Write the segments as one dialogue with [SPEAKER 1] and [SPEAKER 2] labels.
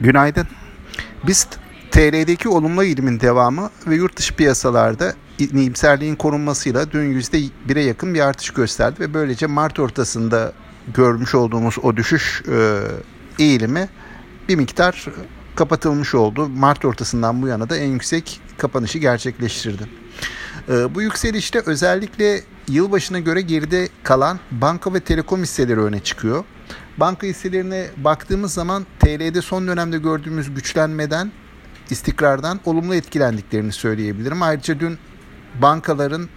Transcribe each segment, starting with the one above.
[SPEAKER 1] Günaydın. Biz TL'deki olumlu eğilimin devamı ve yurt dışı piyasalarda iyimserliğin korunmasıyla dün %1'e yakın bir artış gösterdi ve böylece Mart ortasında görmüş olduğumuz o düşüş e, eğilimi bir miktar kapatılmış oldu. Mart ortasından bu yana da en yüksek kapanışı gerçekleştirdi. E, bu yükselişte özellikle yılbaşına göre geride kalan banka ve telekom hisseleri öne çıkıyor. Banka hisselerine baktığımız zaman TL'de son dönemde gördüğümüz güçlenmeden, istikrardan olumlu etkilendiklerini söyleyebilirim. Ayrıca dün bankaların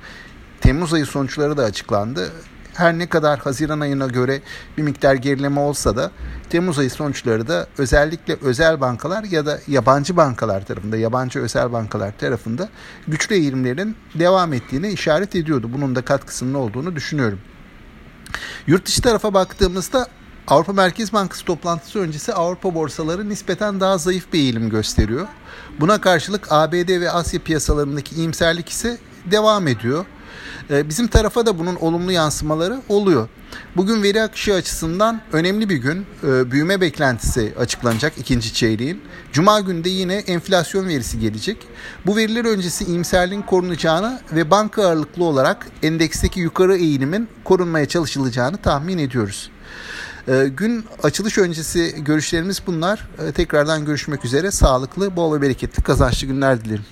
[SPEAKER 1] Temmuz ayı sonuçları da açıklandı. Her ne kadar Haziran ayına göre bir miktar gerileme olsa da Temmuz ayı sonuçları da özellikle özel bankalar ya da yabancı bankalar tarafında, yabancı özel bankalar tarafında güçlü eğilimlerin devam ettiğini işaret ediyordu. Bunun da katkısının olduğunu düşünüyorum. Yurt dışı tarafa baktığımızda Avrupa Merkez Bankası toplantısı öncesi Avrupa borsaları nispeten daha zayıf bir eğilim gösteriyor. Buna karşılık ABD ve Asya piyasalarındaki iyimserlik ise devam ediyor. Ee, bizim tarafa da bunun olumlu yansımaları oluyor. Bugün veri akışı açısından önemli bir gün. Ee, büyüme beklentisi açıklanacak ikinci çeyreğin. Cuma günü de yine enflasyon verisi gelecek. Bu veriler öncesi iyimserliğin korunacağını ve banka ağırlıklı olarak endeksteki yukarı eğilimin korunmaya çalışılacağını tahmin ediyoruz. Ee, gün açılış öncesi görüşlerimiz bunlar. Tekrardan görüşmek üzere. Sağlıklı, bol ve bereketli, kazançlı günler dilerim.